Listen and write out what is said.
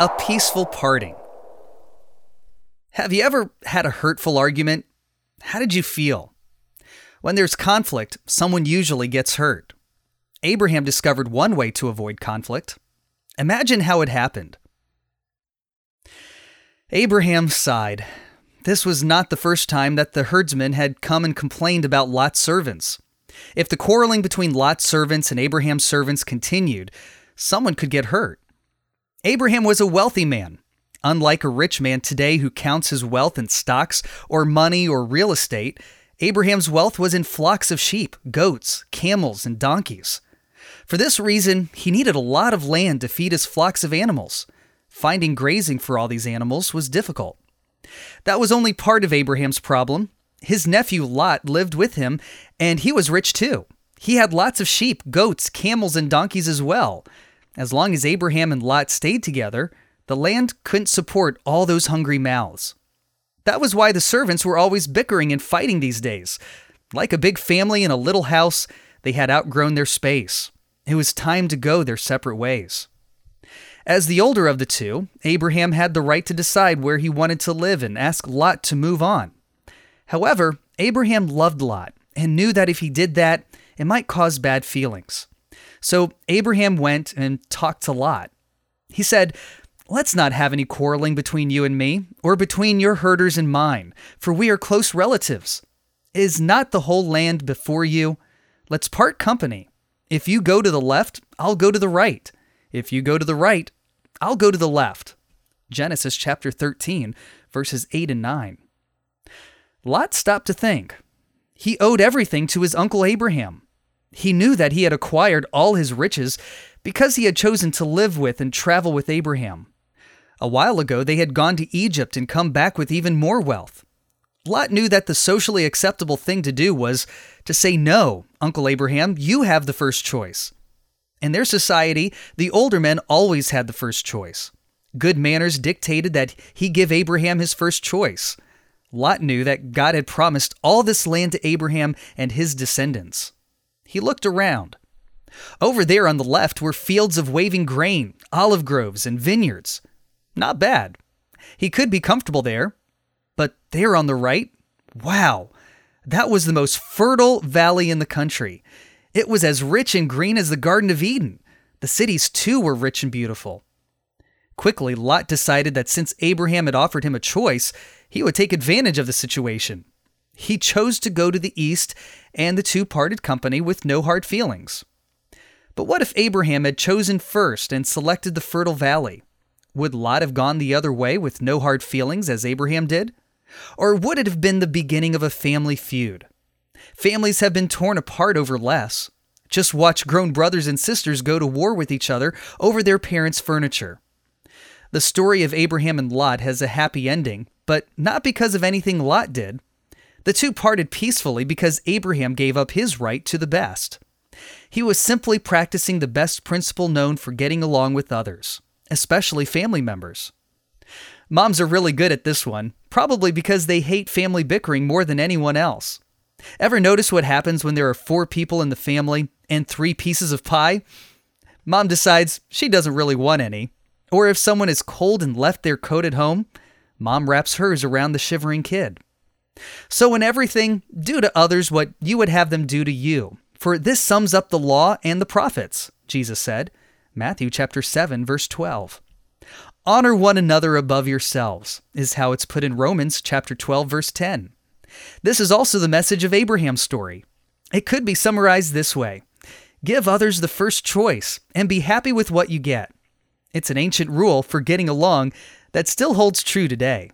A Peaceful Parting. Have you ever had a hurtful argument? How did you feel? When there's conflict, someone usually gets hurt. Abraham discovered one way to avoid conflict. Imagine how it happened. Abraham sighed. This was not the first time that the herdsmen had come and complained about Lot's servants. If the quarreling between Lot's servants and Abraham's servants continued, someone could get hurt. Abraham was a wealthy man. Unlike a rich man today who counts his wealth in stocks or money or real estate, Abraham's wealth was in flocks of sheep, goats, camels, and donkeys. For this reason, he needed a lot of land to feed his flocks of animals. Finding grazing for all these animals was difficult. That was only part of Abraham's problem. His nephew Lot lived with him, and he was rich too. He had lots of sheep, goats, camels, and donkeys as well. As long as Abraham and Lot stayed together, the land couldn't support all those hungry mouths. That was why the servants were always bickering and fighting these days. Like a big family in a little house, they had outgrown their space. It was time to go their separate ways. As the older of the two, Abraham had the right to decide where he wanted to live and ask Lot to move on. However, Abraham loved Lot and knew that if he did that, it might cause bad feelings. So Abraham went and talked to Lot. He said, Let's not have any quarreling between you and me, or between your herders and mine, for we are close relatives. Is not the whole land before you? Let's part company. If you go to the left, I'll go to the right. If you go to the right, I'll go to the left. Genesis chapter 13, verses 8 and 9. Lot stopped to think. He owed everything to his uncle Abraham. He knew that he had acquired all his riches because he had chosen to live with and travel with Abraham. A while ago, they had gone to Egypt and come back with even more wealth. Lot knew that the socially acceptable thing to do was to say, No, Uncle Abraham, you have the first choice. In their society, the older men always had the first choice. Good manners dictated that he give Abraham his first choice. Lot knew that God had promised all this land to Abraham and his descendants. He looked around. Over there on the left were fields of waving grain, olive groves, and vineyards. Not bad. He could be comfortable there. But there on the right, wow, that was the most fertile valley in the country. It was as rich and green as the Garden of Eden. The cities, too, were rich and beautiful. Quickly, Lot decided that since Abraham had offered him a choice, he would take advantage of the situation. He chose to go to the east, and the two parted company with no hard feelings. But what if Abraham had chosen first and selected the fertile valley? Would Lot have gone the other way with no hard feelings as Abraham did? Or would it have been the beginning of a family feud? Families have been torn apart over less. Just watch grown brothers and sisters go to war with each other over their parents' furniture. The story of Abraham and Lot has a happy ending, but not because of anything Lot did. The two parted peacefully because Abraham gave up his right to the best. He was simply practicing the best principle known for getting along with others, especially family members. Moms are really good at this one, probably because they hate family bickering more than anyone else. Ever notice what happens when there are four people in the family and three pieces of pie? Mom decides she doesn't really want any. Or if someone is cold and left their coat at home, mom wraps hers around the shivering kid. So, in everything, do to others what you would have them do to you. For this sums up the law and the prophets, Jesus said. Matthew chapter 7 verse 12. Honor one another above yourselves is how it's put in Romans chapter 12 verse 10. This is also the message of Abraham's story. It could be summarized this way. Give others the first choice and be happy with what you get. It's an ancient rule for getting along that still holds true today.